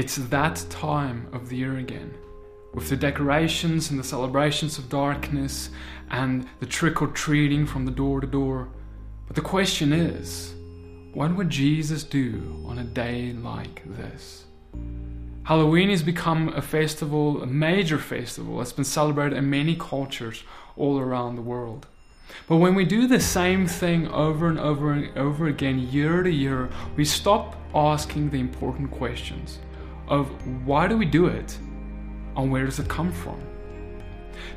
It's that time of the year again, with the decorations and the celebrations of darkness and the trick or treating from the door to door. But the question is, what would Jesus do on a day like this? Halloween has become a festival, a major festival that's been celebrated in many cultures all around the world. But when we do the same thing over and over and over again, year to year, we stop asking the important questions of why do we do it and where does it come from?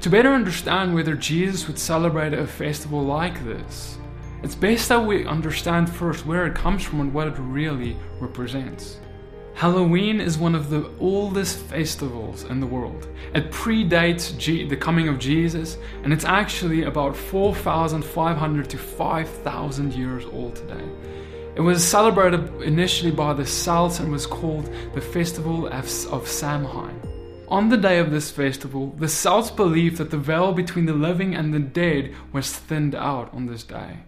To better understand whether Jesus would celebrate a festival like this, it's best that we understand first where it comes from and what it really represents. Halloween is one of the oldest festivals in the world. It predates G- the coming of Jesus, and it's actually about 4,500 to 5,000 years old today. It was celebrated initially by the Celts and was called the Festival of, Samhain. On the day of this festival, the Celts believed that the veil between the living and the dead was thinned out on this day.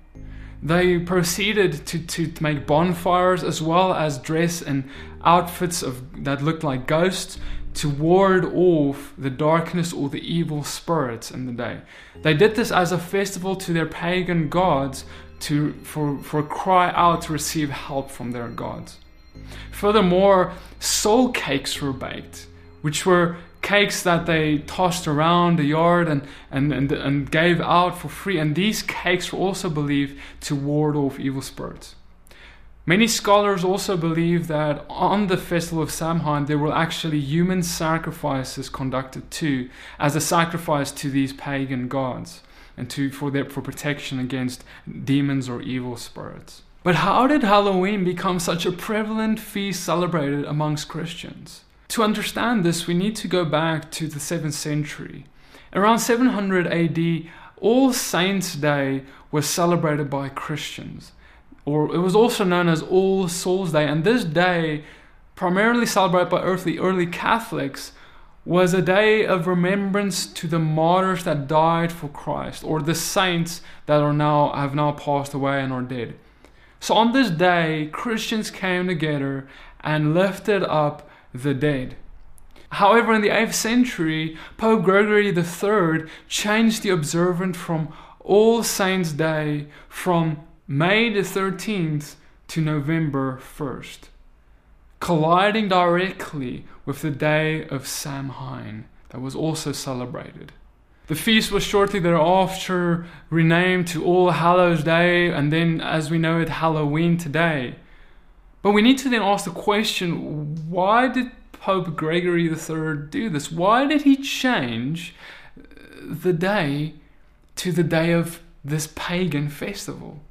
They proceeded to, to make bonfires as well as dress in outfits of, that looked like ghosts to ward off the darkness or the evil spirits in the day. They did this as a festival to their pagan gods to, for, for cry out to receive help from their gods. Furthermore, soul cakes were baked, which were cakes that they tossed around the yard and, and, and, and gave out for free. And these cakes were also believed to ward off evil spirits. Many scholars also believe that on the festival of Samhain there were actually human sacrifices conducted too, as a sacrifice to these pagan gods and to for their for protection against demons or evil spirits. But how did Halloween become such a prevalent feast celebrated amongst Christians? To understand this, we need to go back to the 7th century. Around 700 AD, All Saints' Day was celebrated by Christians, or it was also known as All Souls' Day. And this day, primarily celebrated by early, early Catholics, was a day of remembrance to the martyrs that died for Christ, or the saints that are now have now passed away and are dead. So on this day, Christians came together and lifted up the dead. However, in the 8th century, Pope Gregory III changed the observance from All Saints' Day from May the 13th to November 1st, colliding directly with the day of Samhain that was also celebrated. The feast was shortly thereafter renamed to All Hallows Day, and then, as we know it, Halloween today. But we need to then ask the question why did Pope Gregory III do this? Why did he change the day to the day of this pagan festival?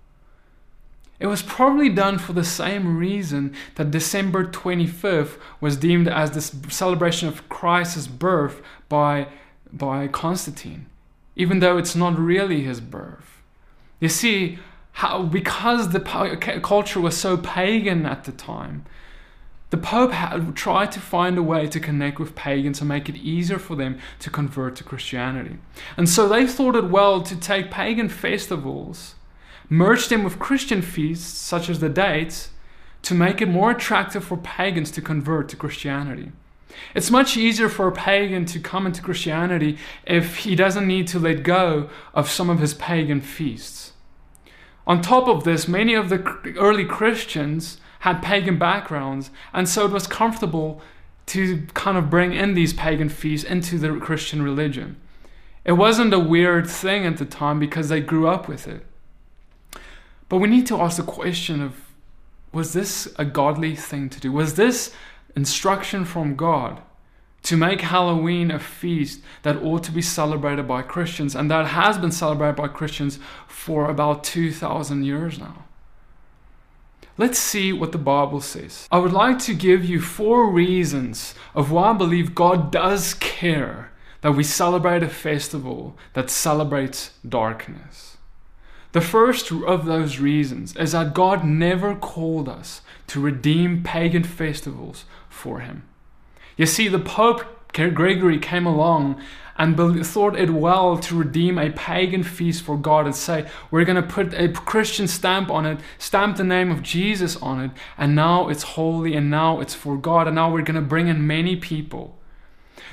It was probably done for the same reason that December 25th was deemed as the celebration of Christ's birth by, by Constantine, even though it's not really his birth. You see, how, because the culture was so pagan at the time, the Pope had tried to find a way to connect with pagans and make it easier for them to convert to Christianity. And so they thought it well to take pagan festivals, merge them with Christian feasts, such as the dates, to make it more attractive for pagans to convert to Christianity. It's much easier for a pagan to come into Christianity if he doesn't need to let go of some of his pagan feasts. On top of this, many of the early Christians had pagan backgrounds, and so it was comfortable to kind of bring in these pagan feasts into the Christian religion. It wasn't a weird thing at the time because they grew up with it. But we need to ask the question of was this a godly thing to do? Was this instruction from God? to make Halloween a feast that ought to be celebrated by Christians and that has been celebrated by Christians for about 2,000 years now. Let's see what the Bible says. I would like to give you four reasons of why I believe God does care that we celebrate a festival that celebrates darkness. The first of those reasons is that God never called us to redeem pagan festivals for Him. You see, the Pope Gregory came along and thought it well to redeem a pagan feast for God and say, we're going to put a Christian stamp on it, stamp the name of Jesus on it, and now it's holy and now it's for God, and now we're going to bring in many people.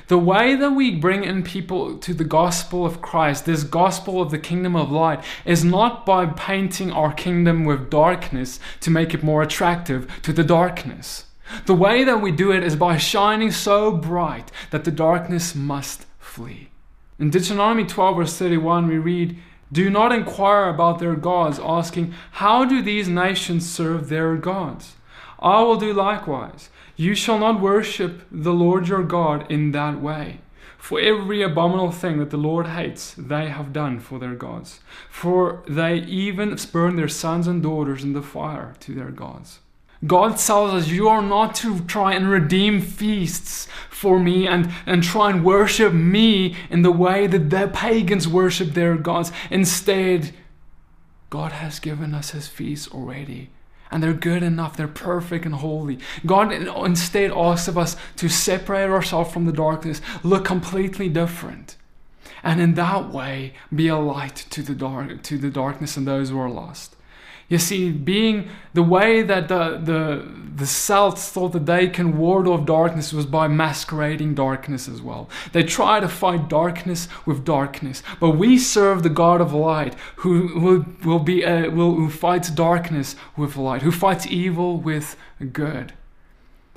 The way that we bring in people to the gospel of Christ, this gospel of the kingdom of light, is not by painting our kingdom with darkness to make it more attractive to the darkness. The way that we do it is by shining so bright that the darkness must flee. In Deuteronomy 12, verse 31, we read, Do not inquire about their gods, asking, How do these nations serve their gods? I will do likewise. You shall not worship the Lord your God in that way. For every abominable thing that the Lord hates, they have done for their gods. For they even spurn their sons and daughters in the fire to their gods. God tells us you are not to try and redeem feasts for me and, and try and worship me in the way that the pagans worship their gods. Instead, God has given us his feasts already. And they're good enough, they're perfect and holy. God instead asks of us to separate ourselves from the darkness, look completely different. And in that way, be a light to the dark to the darkness and those who are lost. You see, being the way that the, the, the Celts thought that they can ward off darkness was by masquerading darkness as well. They try to fight darkness with darkness, but we serve the God of light who will, will be uh, will, who fights darkness with light, who fights evil with good.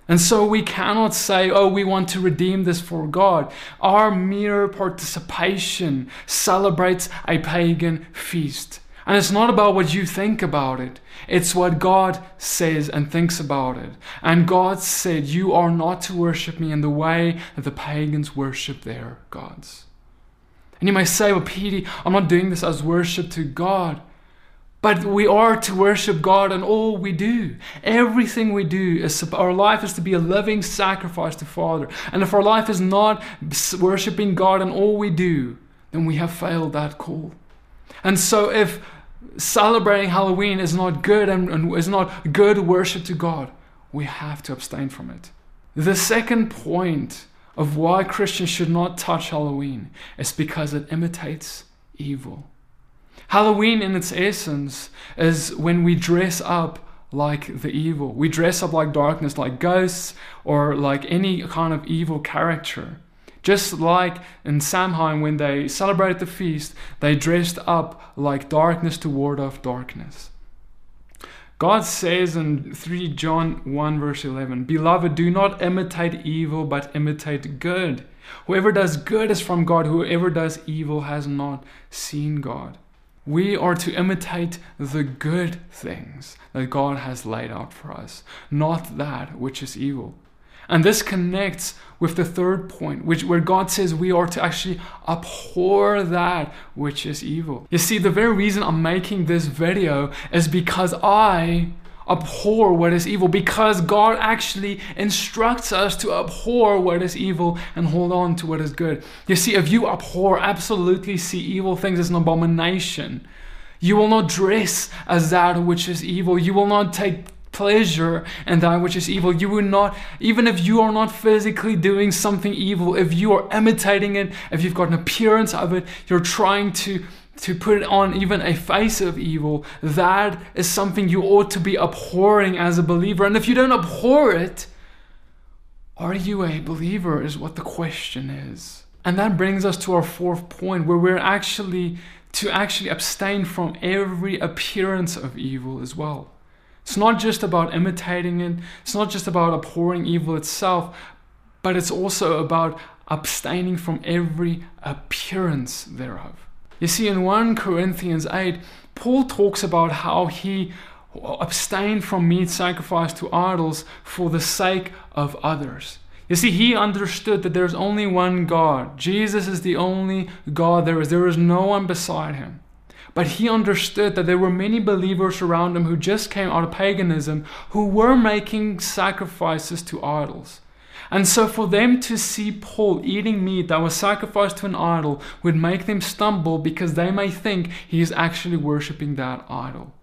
And so we cannot say, oh, we want to redeem this for God. Our mere participation celebrates a pagan feast. And it's not about what you think about it. It's what God says and thinks about it. And God said, You are not to worship me in the way that the pagans worship their gods. And you may say, Well, Petey, I'm not doing this as worship to God. But we are to worship God in all we do. Everything we do is our life is to be a living sacrifice to Father. And if our life is not worshiping God in all we do, then we have failed that call. And so if celebrating Halloween is not good and, and is not good worship to God, we have to abstain from it. The second point of why Christians should not touch Halloween is because it imitates evil. Halloween, in its essence, is when we dress up like the evil. We dress up like darkness, like ghosts, or like any kind of evil character. Just like in Samhain, when they celebrated the feast, they dressed up like darkness to ward off darkness. God says in 3 John 1, verse 11, Beloved, do not imitate evil, but imitate good. Whoever does good is from God, whoever does evil has not seen God. We are to imitate the good things that God has laid out for us, not that which is evil. And this connects with the third point, which where God says we are to actually abhor that which is evil. You see, the very reason I'm making this video is because I abhor what is evil, because God actually instructs us to abhor what is evil and hold on to what is good. You see, if you abhor, absolutely see evil things as an abomination, you will not dress as that which is evil. You will not take pleasure and that which is evil. You will not, even if you are not physically doing something evil, if you are imitating it, if you've got an appearance of it, you're trying to to put on even a face of evil, that is something you ought to be abhorring as a believer. And if you don't abhor it, are you a believer? Is what the question is. And that brings us to our fourth point, where we're actually to actually abstain from every appearance of evil as well. It's not just about imitating it, it's not just about abhorring evil itself, but it's also about abstaining from every appearance thereof. You see, in 1 Corinthians 8, Paul talks about how he abstained from meat sacrificed to idols for the sake of others. You see, he understood that there's only one God. Jesus is the only God there is. There is no one beside him. But he understood that there were many believers around him who just came out of paganism who were making sacrifices to idols. And so, for them to see Paul eating meat that was sacrificed to an idol would make them stumble because they may think he is actually worshipping that idol.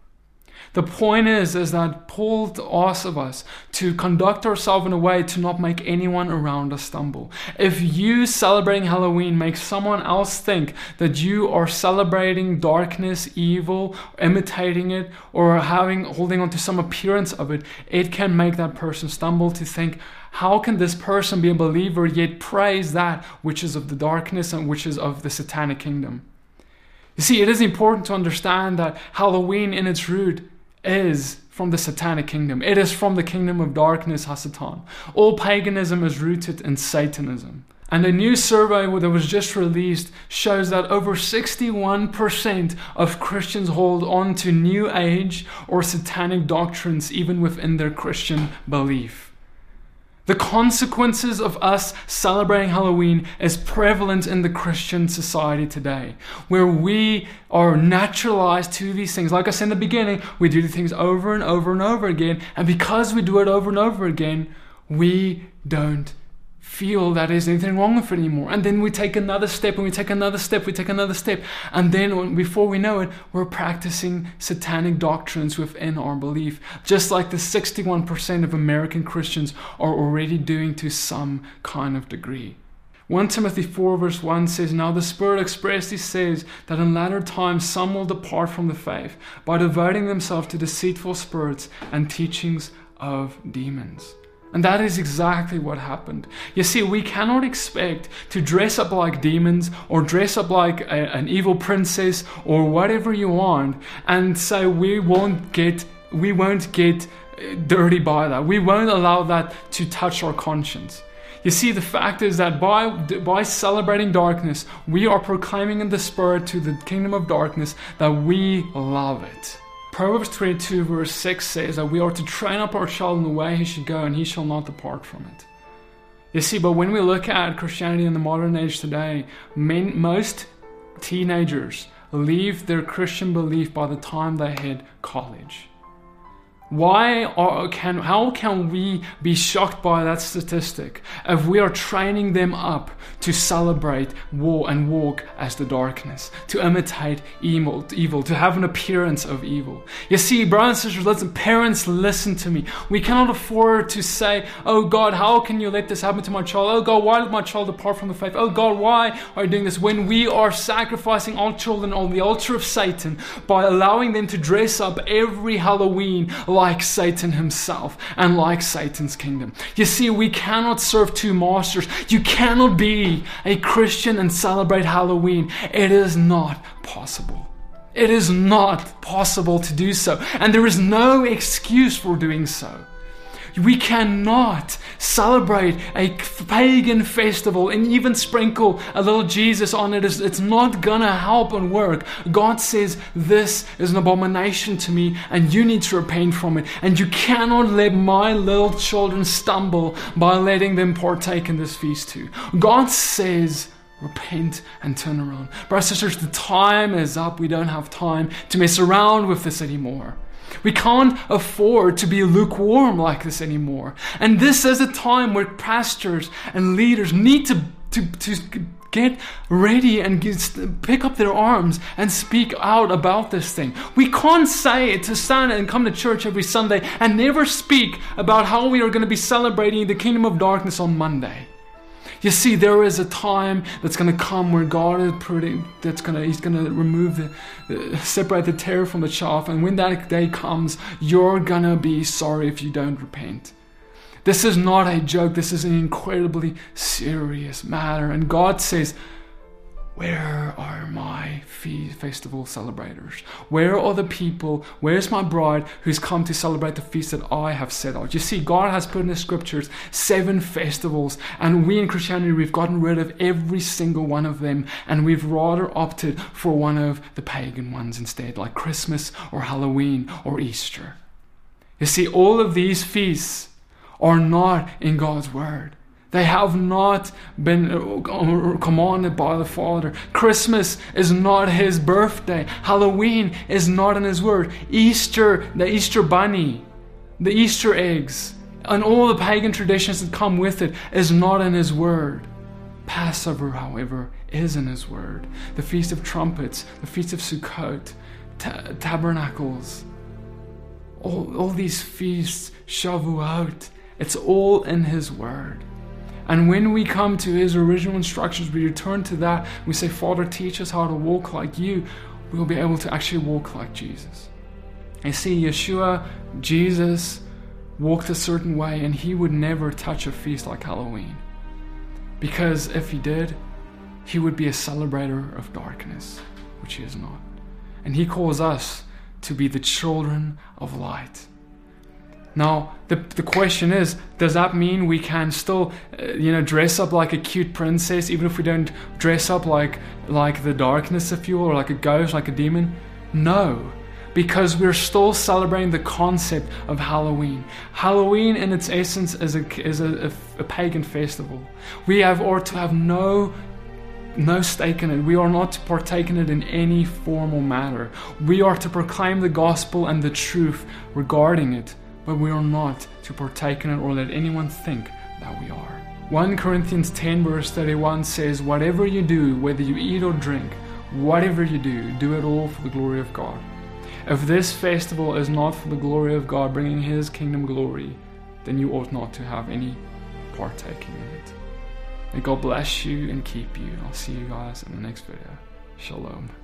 The point is, is that Paul asks of us to conduct ourselves in a way to not make anyone around us stumble. If you celebrating Halloween makes someone else think that you are celebrating darkness, evil, imitating it, or having holding on to some appearance of it, it can make that person stumble to think, how can this person be a believer yet praise that which is of the darkness and which is of the satanic kingdom? You see, it is important to understand that Halloween in its root is from the satanic kingdom. It is from the kingdom of darkness, Hasatan. All paganism is rooted in Satanism. And a new survey that was just released shows that over 61% of Christians hold on to New Age or satanic doctrines even within their Christian belief. The consequences of us celebrating Halloween is prevalent in the Christian society today, where we are naturalized to these things. Like I said in the beginning, we do the things over and over and over again, and because we do it over and over again, we don't feel that there's anything wrong with it anymore. And then we take another step and we take another step, we take another step. And then before we know it, we're practicing satanic doctrines within our belief, just like the 61% of American Christians are already doing to some kind of degree. 1 Timothy 4 verse 1 says, Now the Spirit expressly says that in latter times some will depart from the faith by devoting themselves to deceitful spirits and teachings of demons. And that is exactly what happened. You see, we cannot expect to dress up like demons or dress up like a, an evil princess or whatever you want and say we won't get we won't get uh, dirty by that. We won't allow that to touch our conscience. You see, the fact is that by, by celebrating darkness, we are proclaiming in the spirit to the kingdom of darkness that we love it. Proverbs 22, verse 6 says that we are to train up our child in the way he should go, and he shall not depart from it. You see, but when we look at Christianity in the modern age today, men, most teenagers leave their Christian belief by the time they hit college. Why are, can, how can we be shocked by that statistic if we are training them up to celebrate war and walk as the darkness, to imitate evil, evil, to have an appearance of evil? You see, brothers and sisters, listen, parents, listen to me. We cannot afford to say, Oh God, how can you let this happen to my child? Oh God, why did my child depart from the faith? Oh God, why are you doing this? When we are sacrificing our children on the altar of Satan by allowing them to dress up every Halloween like Satan himself and like Satan's kingdom. You see, we cannot serve two masters. You cannot be a Christian and celebrate Halloween. It is not possible. It is not possible to do so. And there is no excuse for doing so. We cannot celebrate a pagan festival and even sprinkle a little Jesus on it. It's not gonna help and work. God says, This is an abomination to me, and you need to repent from it. And you cannot let my little children stumble by letting them partake in this feast too. God says, repent and turn around. Brothers and sisters, the time is up. We don't have time to mess around with this anymore. We can't afford to be lukewarm like this anymore. And this is a time where pastors and leaders need to, to, to get ready and get, pick up their arms and speak out about this thing. We can't say to stand and come to church every Sunday and never speak about how we are going to be celebrating the kingdom of darkness on Monday. You see, there is a time that's going to come where God is putting, that's going to, He's going to remove the, uh, separate the tear from the chaff. And when that day comes, you're going to be sorry if you don't repent. This is not a joke. This is an incredibly serious matter. And God says, where are my festival celebrators? Where are the people? Where's my bride who's come to celebrate the feast that I have set out? You see, God has put in the scriptures seven festivals, and we in Christianity, we've gotten rid of every single one of them, and we've rather opted for one of the pagan ones instead, like Christmas or Halloween or Easter. You see, all of these feasts are not in God's Word. They have not been uh, commanded by the Father. Christmas is not his birthday. Halloween is not in his word. Easter, the Easter bunny, the Easter eggs, and all the pagan traditions that come with it is not in his word. Passover, however, is in his word. The Feast of Trumpets, the Feast of Sukkot, ta- Tabernacles, all, all these feasts, Shavuot, it's all in His Word. And when we come to His original instructions, we return to that. We say, Father, teach us how to walk like you. We'll be able to actually walk like Jesus. You see, Yeshua, Jesus, walked a certain way, and he would never touch a feast like Halloween. Because if he did, he would be a celebrator of darkness, which he is not. And he calls us to be the children of light. Now, the, the question is, does that mean we can still, uh, you know, dress up like a cute princess, even if we don't dress up like, like the darkness, if you will, or like a ghost, like a demon? No, because we're still celebrating the concept of Halloween. Halloween, in its essence, is a, is a, a, a pagan festival. We have or to have no no stake in it. We are not to partake in it in any formal manner. We are to proclaim the gospel and the truth regarding it but we are not to partake in it or let anyone think that we are. 1 Corinthians 10, verse 31 says, Whatever you do, whether you eat or drink, whatever you do, do it all for the glory of God. If this festival is not for the glory of God, bringing His kingdom glory, then you ought not to have any partaking in it. May God bless you and keep you. I'll see you guys in the next video. Shalom.